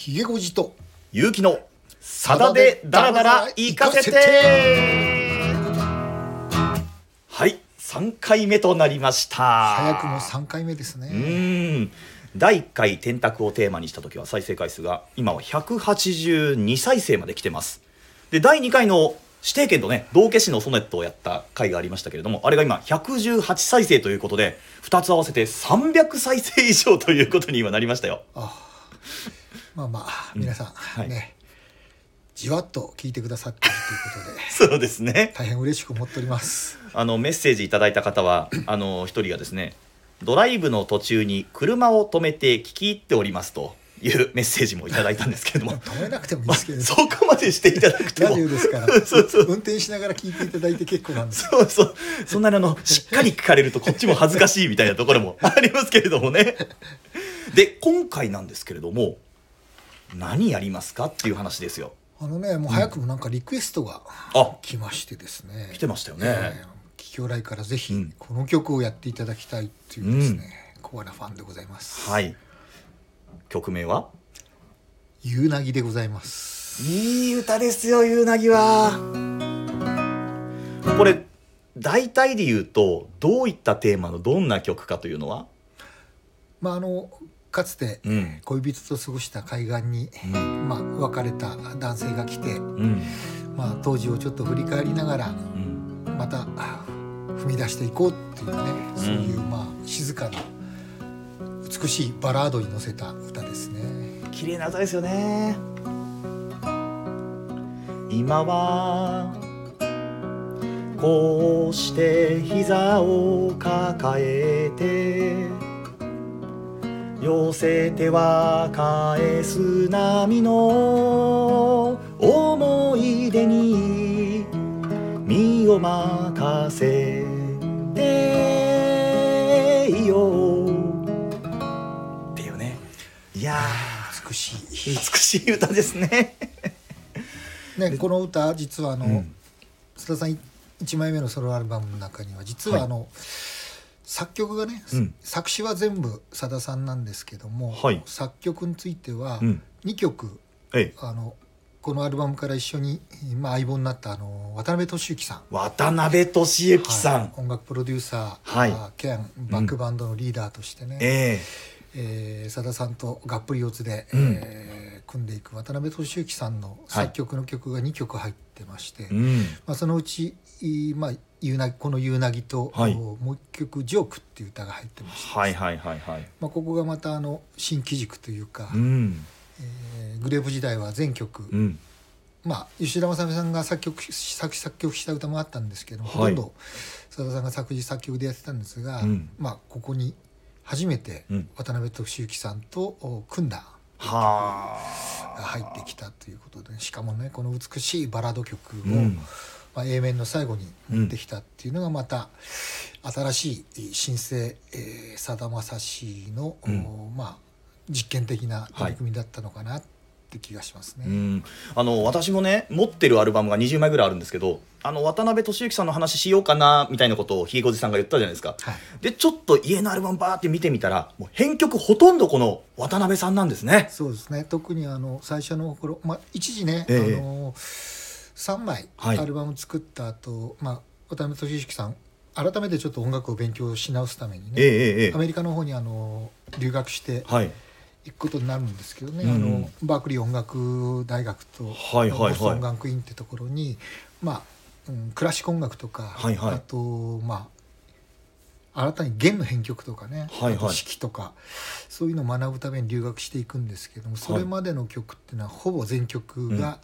ひげごじと勇気のさだでダラダラ行かせて。はい3回目となりました。早くも3回目ですうね。ーん。第1回「天卓」をテーマにした時は再生回数が今は182再生まで来てます。で第2回の指定権とね道化師のソネットをやった回がありましたけれどもあれが今118再生ということで2つ合わせて300再生以上ということに今なりましたよ。あまあまあ皆さん、はい。ねじわっと聞いてくださっているということで そうですね。大変嬉しく思っております。あのメッセージいただいた方はあの一人がですねドライブの途中に車を止めて聞き入っておりますというメッセージもいただいたんですけれども。止めなくてもいいですけれどそこまでしていただくても。ラジオですからそうそう運転しながら聞いていただいて結構なんです。そうそう。そんなにあのしっかり聞かれるとこっちも恥ずかしいみたいなところもありますけれどもね。で今回なんですけれども何やりますかっていう話ですよ。あのねもう早くもなんかリクエストがあ。来ましてですね。来てましたよね、ええ聞きおらいからぜひうん。この曲をやっていただきたいっていうですね、コアなファンでございます。はい。曲名は？ゆうなぎでございます。いい歌ですよ、ゆうなぎは。これ、大体で言うと、どういったテーマのどんな曲かというのは？まああのかつてうん。恋人と過ごした海岸に、うん。まあ、別れた男性が来て、うん。まあ、当時をちょっと振り返りながらうん。またあ踏み出していこうっていうねそういう、まあ、静かな美しいバラードに乗せた歌ですね。綺麗な歌ですよね。今は、こうして膝を抱えて、寄せては返す波の思い出に身を任せていよ。うっていうね。いや美しー美しい歌ですね。い、ね、この歌実はあの、うん。須田さん1枚目のソロアルバムの中には実はあの、作曲がね、うん。作詞は全部さださんなんですけども、はい。作曲についてはうん。2曲、ええ。あのこのアルバムから一緒に、まあ、相棒になったあの渡辺俊之さん。渡辺俊之さん、はい。音楽プロデューサー、はい。あ兼バックバンドのリーダーとしてね、え。えーさださんとがっぷり四つで、うん。えー組んでいく渡辺俊之さんの作曲の曲が2曲入ってまして、えうん。まあ、そのうち、いまあ、ゆうなこの「ゆうなぎ」と、はい。もう一曲「ジョーク」っていう歌が入ってまして、はいはいはいはい。まあ、ここがまたあの新機軸というか、うん。えーグレープ時代は全曲、うん。まあ、吉田正美さんが作曲し作詞作曲した歌もあったんですけども、はい。ほとんどさださんが作詞作曲でやってたんですが、うん。まあ、ここに初めてうん。渡辺俊之さんとお組んだはが入ってきたということでしかもねこの美しいバラード曲を、うん。まあ、A 面の最後に持ってきたっていうのがまた新しい新生えーさだまさしの、うん。おまあ、実験的な取り組みだったのかなって気がしますね。うん、あの私もね持ってるアルバムが20枚ぐらいあるんですけどあの渡辺俊之さんの話しようかなみたいなことをひげごじさんが言ったじゃないですか。はい。でちょっと家のアルバムバーって見てみたらもう編曲ほとんどこの渡辺さんなんですね。そうですね。特にあの最初の頃、まあ、一時ね、ええ。あの3枚はい。アルバム作った後、まあ渡辺俊之さん改めてちょっと音楽を勉強し直すためにね、えええええアメリカの方にあの留学してえはい行くことになるんですけどね、うん。うんあのバークリー音楽大学とはいはいはい。ボストン音楽院ってところに、まあうん、クラシック音楽とか、はいはい。あとまあ新たに弦の編曲とかね、はいはい。あと指揮とかそういうのを学ぶために留学していくんですけどもそれまでの曲っていうのはほぼ全曲が、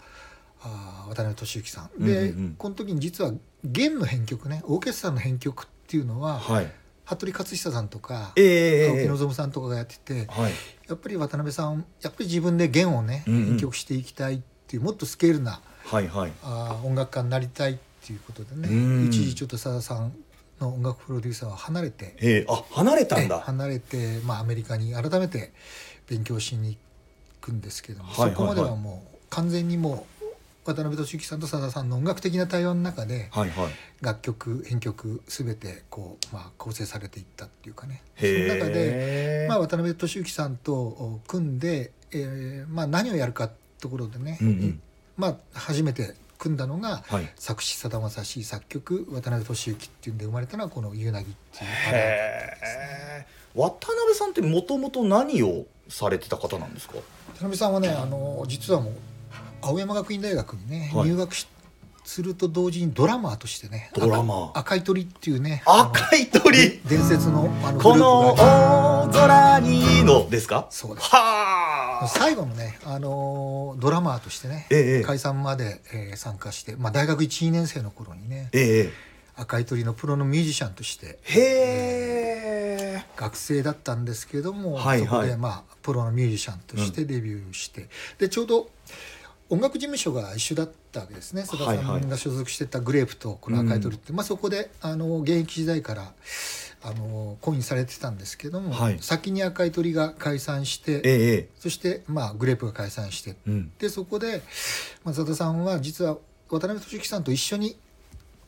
あー渡辺俊之さん。で、うんうんうん。この時に実は弦の編曲ねオーケストラの編曲っていうのは、はい服部克久さんとか、青木えさんとかがやってて、はい。やっぱり渡辺さんやっぱり自分で弦をね編曲していきたいっていうもっとスケールなはいはい。あー音楽家になりたいっていうことでね。うん。一時ちょっとさださんの音楽プロデューサーは離れてええあ離れたんえだ離れて、まあ、アメリカに改めて勉強しに行くんですけども、はいはいはい。そこまではもう完全にもう渡辺俊之さんとさださんの音楽的な対話の中ではいはい。楽曲編曲全てこう、まあ、構成されていったっていうかね。そへの中で、えまあ、渡辺俊之さんとお組んで、えーまあ、何をやるかってところでね、うんうん。まあ、初めて組んだのが、はい。作詞さだまさし作曲渡辺俊之っていうんで生まれたのはこの「夕凪」っていうバラードへえ渡辺さんってもともと何をされてた方なんですか？渡辺さんはねあの実はもう青山学院大学にね、はい。入学しすると同時にドラマーとしてねドラマー。赤赤い鳥っていうね赤い鳥。で伝説のあのこグルのープが大空にのですか？そうです。はあ。最後のね、あのドラマーとしてね、ええ解散まで、えー参加して、まあ、大学12年生の頃にねええ赤い鳥のプロのミュージシャンとしてへえ。学生だったんですけども、はいはい。そこで、まあ、プロのミュージシャンとしてデビューして、でちょうど音楽事務所が一緒だったわけですね。須田さはいはい。んが所属してたグレープとこの赤い鳥って、まあ、そこであの現役時代からあのコインされてたんですけども、はい。先に赤い鳥が解散してえええそして、まあ、グレープが解散してえうん。でそこで、まあ、佐田さんは実は渡辺俊之さんと一緒に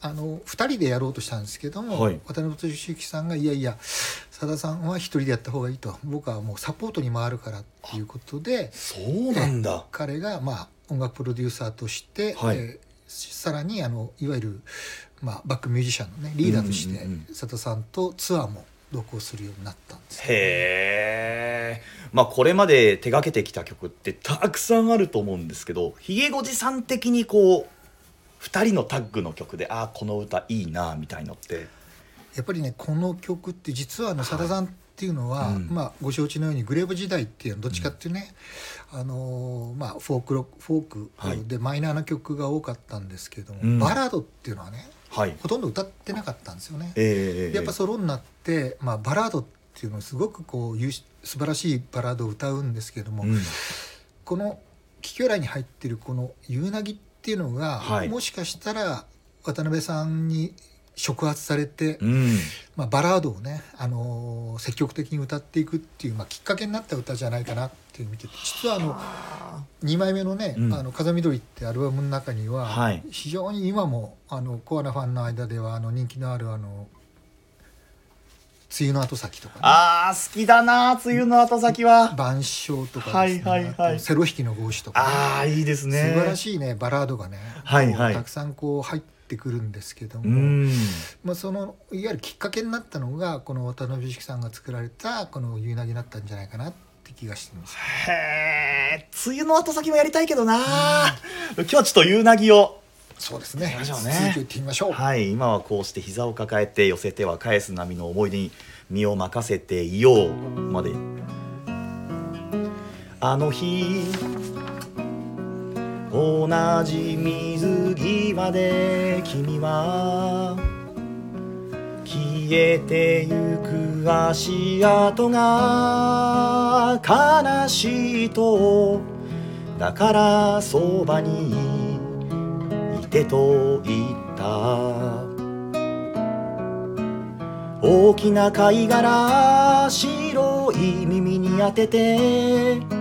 あの2人でやろうとしたんですけども、はい。渡辺俊之さんがいやいや佐田さんは一人でやった方がいいと僕はもうサポートに回るからっていうことでそうなんだ彼がまあ音楽プロデューサーとして、はい。えーさらにあのいわゆる、まあ、バックミュージシャンのねリーダーとして佐田さんとツアーも同行するようになったんですよへえまあこれまで手がけてきた曲ってたくさんあると思うんですけどひげごじさん的にこう2人のタッグの曲でああこの歌いいなみたいのって。やっぱりねこの曲って実はあの佐田さんっていうのは、うん。まあ、ご承知のようにグレーブ時代っていうのはどっちかっていうね、あのーまあ、フォークロフォはい。ークでマイナーな曲が多かったんですけども、うん。バラードっていうのはねはい。ほとんど歌ってなかったんですよね。ええでやっぱソロになって、まあ、バラードっていうのはすごくこう素晴らしいバラードを歌うんですけども、うん。この「キキョウラに入ってるこの「夕凪」っていうのが、はい。もしかしたら渡辺さんに触発されて、うん。まあ、バラードをね、あのー積極的に歌っていくっていう、まあ、きっかけになった歌じゃないかなっていう見てて実はあの2枚目のね「うん。あの風緑」ってアルバムの中には、はい。非常に今もあのコアなファンの間ではあの人気のあるあの「梅雨の後先」とか、ね。あー好きだな梅雨の後先は「晩鐘」とかですね、はいはいはい。セロ弾きの帽子」とかね、ああいいですね。素晴らしいねバラードがね、はいはい。たくさんこう入ってくるんですけども、うん。まあ、そのいわゆるきっかけになったのがこの渡辺美樹さんが作られたこの「夕凪」だったんじゃないかなって気がしてます。へえ梅雨の後先もやりたいけどな今日はちょっと夕凪を。そうですね。行きましょうね。続きを言ってみましょう。はい今はこうして膝を抱えて寄せては返す波の思い出に身を任せていようまで。あの日同じ水際で君は消えてゆく足跡が悲しいとだからそばにいてと言った。大きな貝殻白い耳に当てて。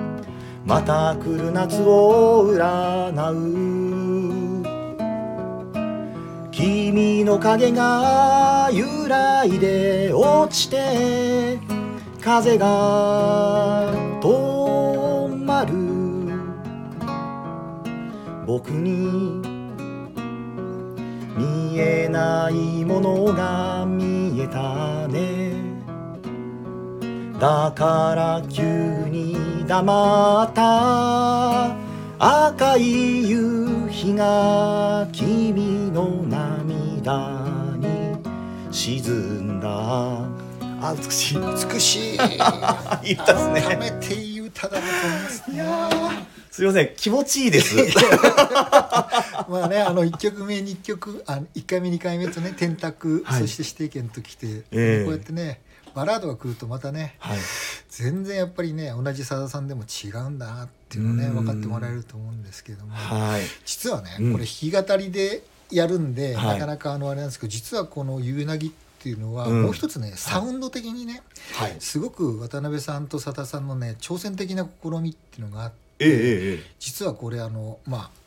また来る夏を占う。君の影が揺らいで落ちて風が止まる。僕に見えないものが見えたね。だから急に黙った赤い夕日が君の涙に沈んだ。あ美しい。美しい。いい歌です改ねめていい歌だなと思いますね。すいません気持ちいいです。まあねあの1曲目2曲あ1回目2回目とね天卓、はい。そして指定権ときて、ええ。こうやってねバラードが来るとまたねはい。全然やっぱりね同じさださんでも違うんだなっていうのをねうん。分かってもらえると思うんですけども。はい。実はね、うん。これ弾き語りでやるんで、はい。なかなかあのあれなんですけど実はこの「夕凪」っていうのは、うん。もう一つねサウンド的にね、はい。すごく渡辺さんと佐田さんのね挑戦的な試みっていうのがあってええ。実はこれあのまあ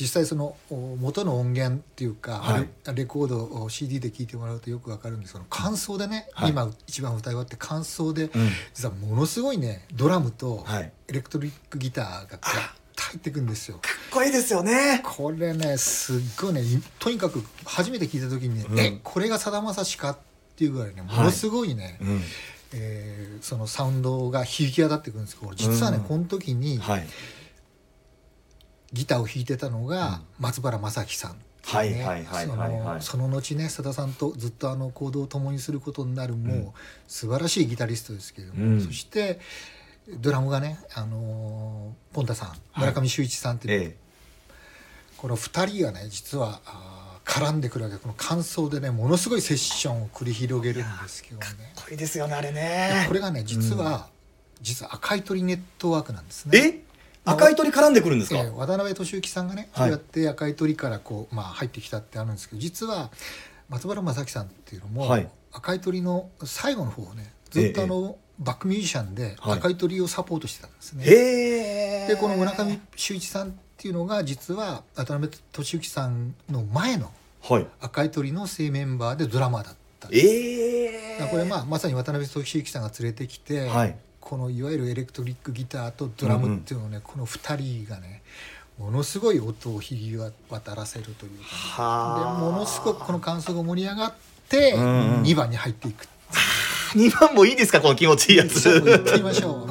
実際そのお元の音源っていうか、はい。レレコードを CD で聴いてもらうとよくわかるんですけど感想でね、はい。今一番歌い終わって感想で、うん。実はものすごいねドラムとはい。エレクトリックギターが入ってくんですよ。かっこいいですよね。これねすっごいねとにかく初めて聞いた時にね、うん。えこれがさだまさしかっていうぐらいねはい。ものすごいね、うん。えーそのサウンドが響き渡ってくるんですけど実はね、うん。この時にはいギターを弾いてたのが松原正樹さんはいはいはいそのその後ねさださんとずっとあの行動を共にすることになるもう、うん。素晴らしいギタリストですけれども、うん。そしてドラムがね、あのーポンタさんい。村上修一さんっていう、えこの2人がね実は絡んでくるわけ。この感想でねものすごいセッションを繰り広げるんですけどね。えかっこいいですよねあれね。これがね実は、実は赤い鳥ネットワークなんですね。え赤い鳥絡んでくるんですか、えー渡辺俊之さんがね、はい。そうやって赤い鳥からこう、まあ、入ってきたってあるんですけど実は松原正樹さんっていうのも、はい。赤い鳥の最後の方をねずっとあの、バックミュージシャンではい。赤い鳥をサポートしてたんですね。へえ。でこの村上修一さんっていうのが実は渡辺俊之さんの前のはい。赤い鳥の正メンバーでドラマーだった。んえですえ。だからこれまあまさに渡辺俊之さんが連れてきて、はいこのいわゆるエレクトリックギターとドラムっていうのをね、この2人がねものすごい音を響き渡らせるというかでものすごくこの感想が盛り上がってうんうん。2番に入っていく。2番もいいですかこの気持ちいいやつ。じゃあもう行ってみましょ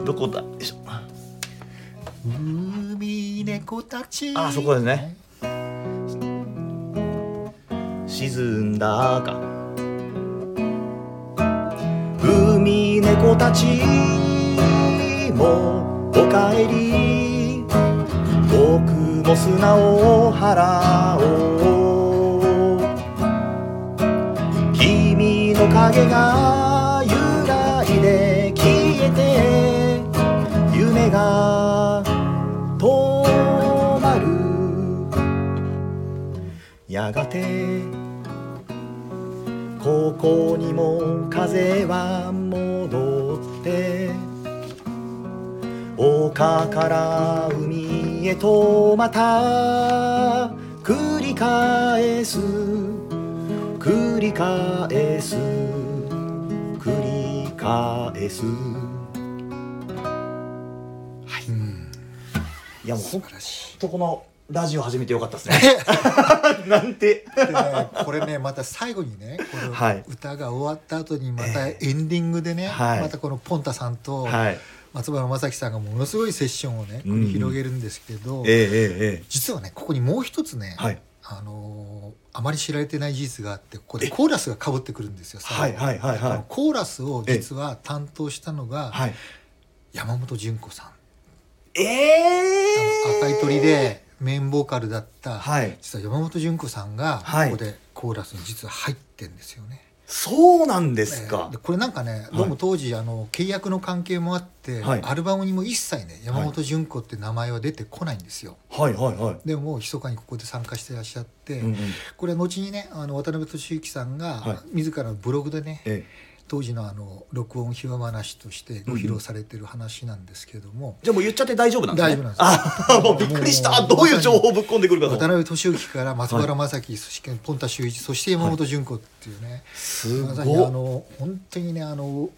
う。どこだ？よいしょ。海猫たちあそこですね沈んだか。海猫たちもおかえり。僕も砂を払おう。君の影が揺らいで消えて夢が止まる。やがてここにも風は戻って丘から海へとまた繰り返す繰り返す繰り返す。うん。いやもう素本晴らしい当このラジオ始めてよかったですね。なんて。これねまた最後にねこのはい。歌が終わった後にまたえエンディングでね、はい。またこのポンタさんとはい。松原正樹さんがものすごいセッションをね繰り広げるんですけど、えええええ実はねここにもう一つね、はい。あのーあまり知られてない事実があってここでコーラスがかぶってくるんですよはいはいはいはい。コーラスを実は担当したのがはい。山本純子さん、ええあの赤い鳥でメインボーカルだった、はい。実は山本純子さんがはい。ここでコーラスに実は入ってんですよね。そうなんですか。えーでこれなんかねどうも当時あの契約の関係もあって、はい。アルバムにも一切ね山本純子って名前は出てこないんですよ。はいはいはい。でも密かにここで参加してらっしゃって、うんうん。これは後にねあの渡辺俊之さんはが自らのブログでね、ええ当時のあの録音秘話話としてご披露されてる話なんですけども、じゃあもう言っちゃって大丈夫なんですね？大丈夫なんです。あ もうびっくりした。どういう情報ぶっ込んでくるかと。渡辺俊之から松原正樹、そしてポンタ秀一そして山本純子っていうね、すまさにごっあの本当にねあの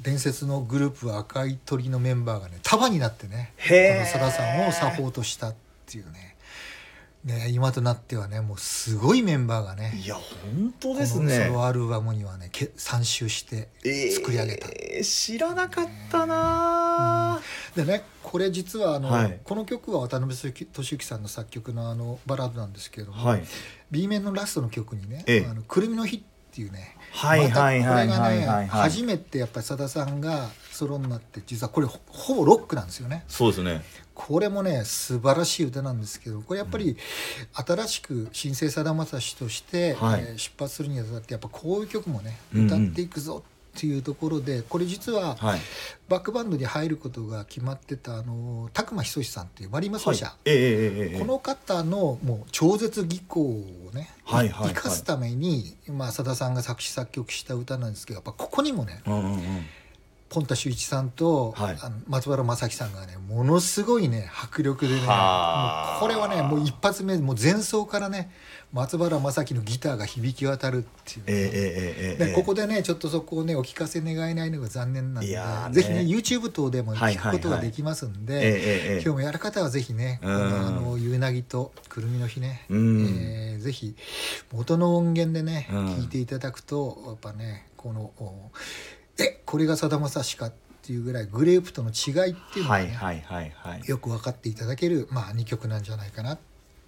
伝説のグループ赤い鳥のメンバーがね束になってねこのさださんをサポートしたっていうねね今となってはねもうすごいメンバーがねいや本当ですこのソねロアルバムにはねけ参集して作り上げた、えー知らなかったなでねこれ実はあの、はい。この曲は渡辺俊之さんの作曲のあのバラードなんですけれども、はい。B 面のラストの曲にねええ「あのくるみの日」っていうねはいはいはいまたこはい。ね初めてやっぱりさださんがソロになって実はこれほぼロックなんですよね。そうですね。これもね素晴らしい歌なんですけどこれやっぱり、新しく新生さだまさしとして、はい、えー、出発するにあたってやっぱこういう曲もね歌っていくぞっていうところで、うんうん、これ実は、はい、バックバンドに入ることが決まってたあの拓磨仁さんっていうマリマ奏者、はい。えー、この方のもう超絶技巧をね、はいはいはい、生かすために、まあ、さださんが作詞作曲した歌なんですけどやっぱここにもね、うんうんうん。ポンタ秀一さんと、はい。あの松原正樹さんがねものすごいね迫力でねこれはねもう一発目もう前奏からね松原正樹のギターが響き渡るっていう。ね、ええええええでここでねちょっとそこをねお聞かせ願えないのが残念なんでぜひね YouTube 等でもはい聞くことができますんで、ええええ今日もやる方はぜひね、うん。このあの夕凪とくるみの日ね、うん。えーぜひ元の音源でね、うん。聞いていただくとやっぱねこのおえこれがさだまさしかっていうぐらいグレープとの違いっていうのがね、はいはいはいはい、よく分かっていただける、まあ、2曲なんじゃないかな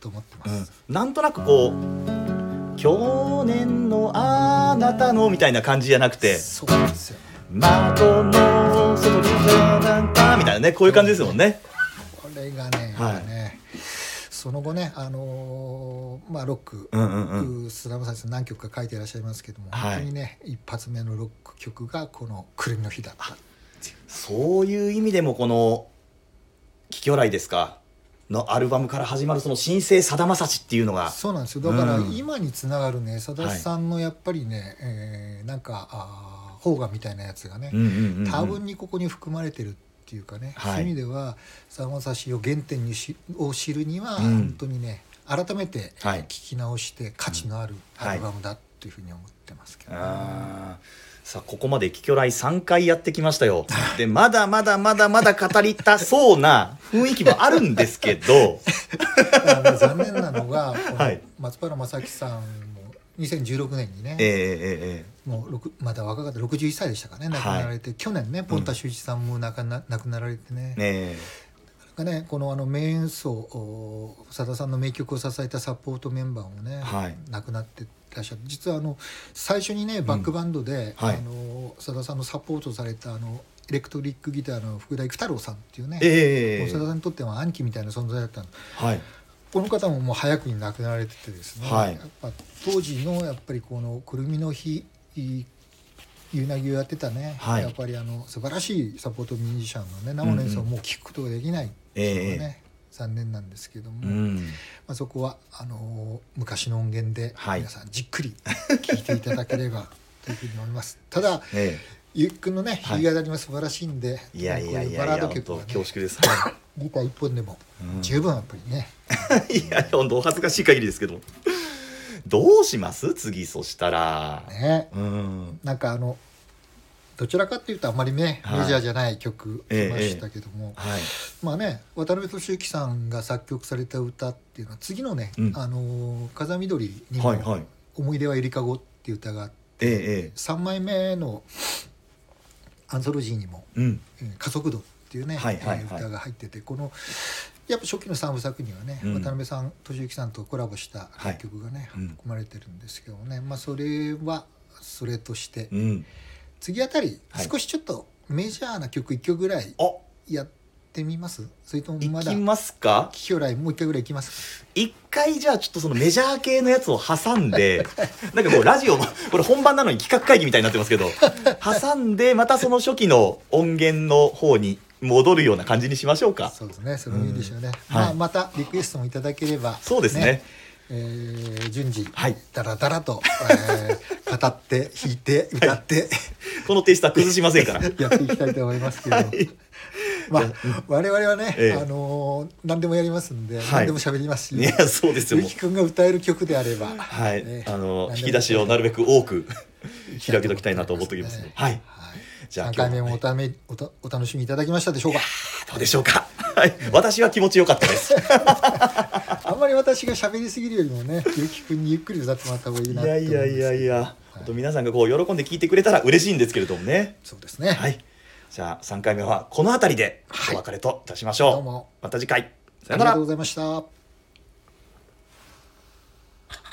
と思ってます。うん、なんとなくこう去年のあなたのみたいな感じじゃなくてそうなんですよ。窓の外になんかみたいなねこういう感じですもんね。これがね,、はい。ねその後ね、あのーまあ、ロック、うんうんうん。菅田さん何曲か書いていらっしゃいますけども、はい。本当にね一発目のロック曲がこの「くるみの日」だったそういう意味でもこの「キキョライ」ですか？のアルバムから始まるその新生さだまさしっていうのが。そうなんですよ。だからうん。今につながるねさださんのやっぱりね、えーなんかあー邦画みたいなやつがね、うんうんうんうん。多分にここに含まれてるっていうかね、はい。そういう意味ではさだまさしを原点にしを知るには、うん。本当にね改めてはい。聞き直して価値のあるうんアルバムだっていうふうに思ってますけどね、あー。さあここまで「キキョライ」3回やってきましたよ。でまだまだまだまだ語りたそうな雰囲気もあるんですけど。残念なのがはい。松原正樹さんも2016年にね、えええええもうまだ若かった61歳でしたかね亡くなられて、去年ねポンタ秀一さんも亡くな亡くなられてね。え。ねなんかねこのあの名演奏おさださんの名曲を支えたサポートメンバーもね、はい。亡くなってらっしゃって実はあの最初にねバックバンドではい。あのさださんのサポートされたあのエレクトリックギターの福田育太郎さんっていうね、さださんにとっては兄貴みたいな存在だったの。はいこの方ももう早くに亡くなられててですね、はい。やっぱ当時のやっぱりこのくるみの日夕凪をやってたね、はい。やっぱりあの素晴らしいサポートミュージシャンのね生の演奏をもう聴くことができないっていうのがね、残念なんですけども、うん。まあ、そこはあの昔の音源ではい。皆さんじっくり 聴いていただければというふうに思います。ただえゆっくんのねはい。弾き語りも素晴らしいんで、えいやいやいこういうバラード曲はね恐縮ですギター一本でもうん。十分やっぱりね、いや本当お恥ずかしい限りですけど。どうします？次そしたら。ね。うん。なんかあのどちらかっていうとあまりね、はい。メジャーじゃない曲ええ来ましたけども、はい。まあね渡辺俊之さんが作曲された歌っていうのは次のね「うん。あの風見鶏」にもはいはい「思い出はゆりかご」っていう歌があってえええ3枚目のアンソロジーにもえうん「えー加速度」っていうね、はいはいはい。えー歌が入っててこのやっぱ初期の3部作にはね、うん。渡辺さん俊之さんとコラボした楽曲がね、はいうん。含まれてるんですけどね、まあそれはそれとして、うん。次あたりはい。少しちょっとメジャーな曲1曲ぐらいあ。やってみます？それともいまだきますか？キキョライもう一回ぐらいいきます？か一回じゃあちょっとそのメジャー系のやつを挟んで なんかもうラジオ これ本番なのに企画会議みたいになってますけど挟んでまたその初期の音源の方に戻るような感じにしましょうか。そうですね。それもいいでしょうね、はいまあ、またリクエストもいただければそうですね。えー順次、はい。だらだらと、えー語って弾いて 歌って、このテイストは崩しませんから。やっていきたいと思いますけど、はい。まあ我々はね、ええ。あのー何でもやりますんで、はい。何でも喋りますし、いやそうですよ。ゆきくんが歌える曲であれば、はい、ねあの引き出しをなるべく多く開けときたいなと思っておきますね。はいじゃあ3回目もおためおたお楽しみいただきましたでしょうか？どうでしょうか？はい。私は気持ちよかったです。あんまり私が喋りすぎるよりもねゆきくんにゆっくり歌ってもらった方がいいいなと思うんですけど。やいやいやいや、本当皆さんがこう喜んで聞いてくれたら嬉しいんですけれどもね。そうですね、はい。じゃあ3回目はこの辺りでお別れといたしましょう、どうも。また次回。さありがよならとうございました